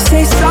say something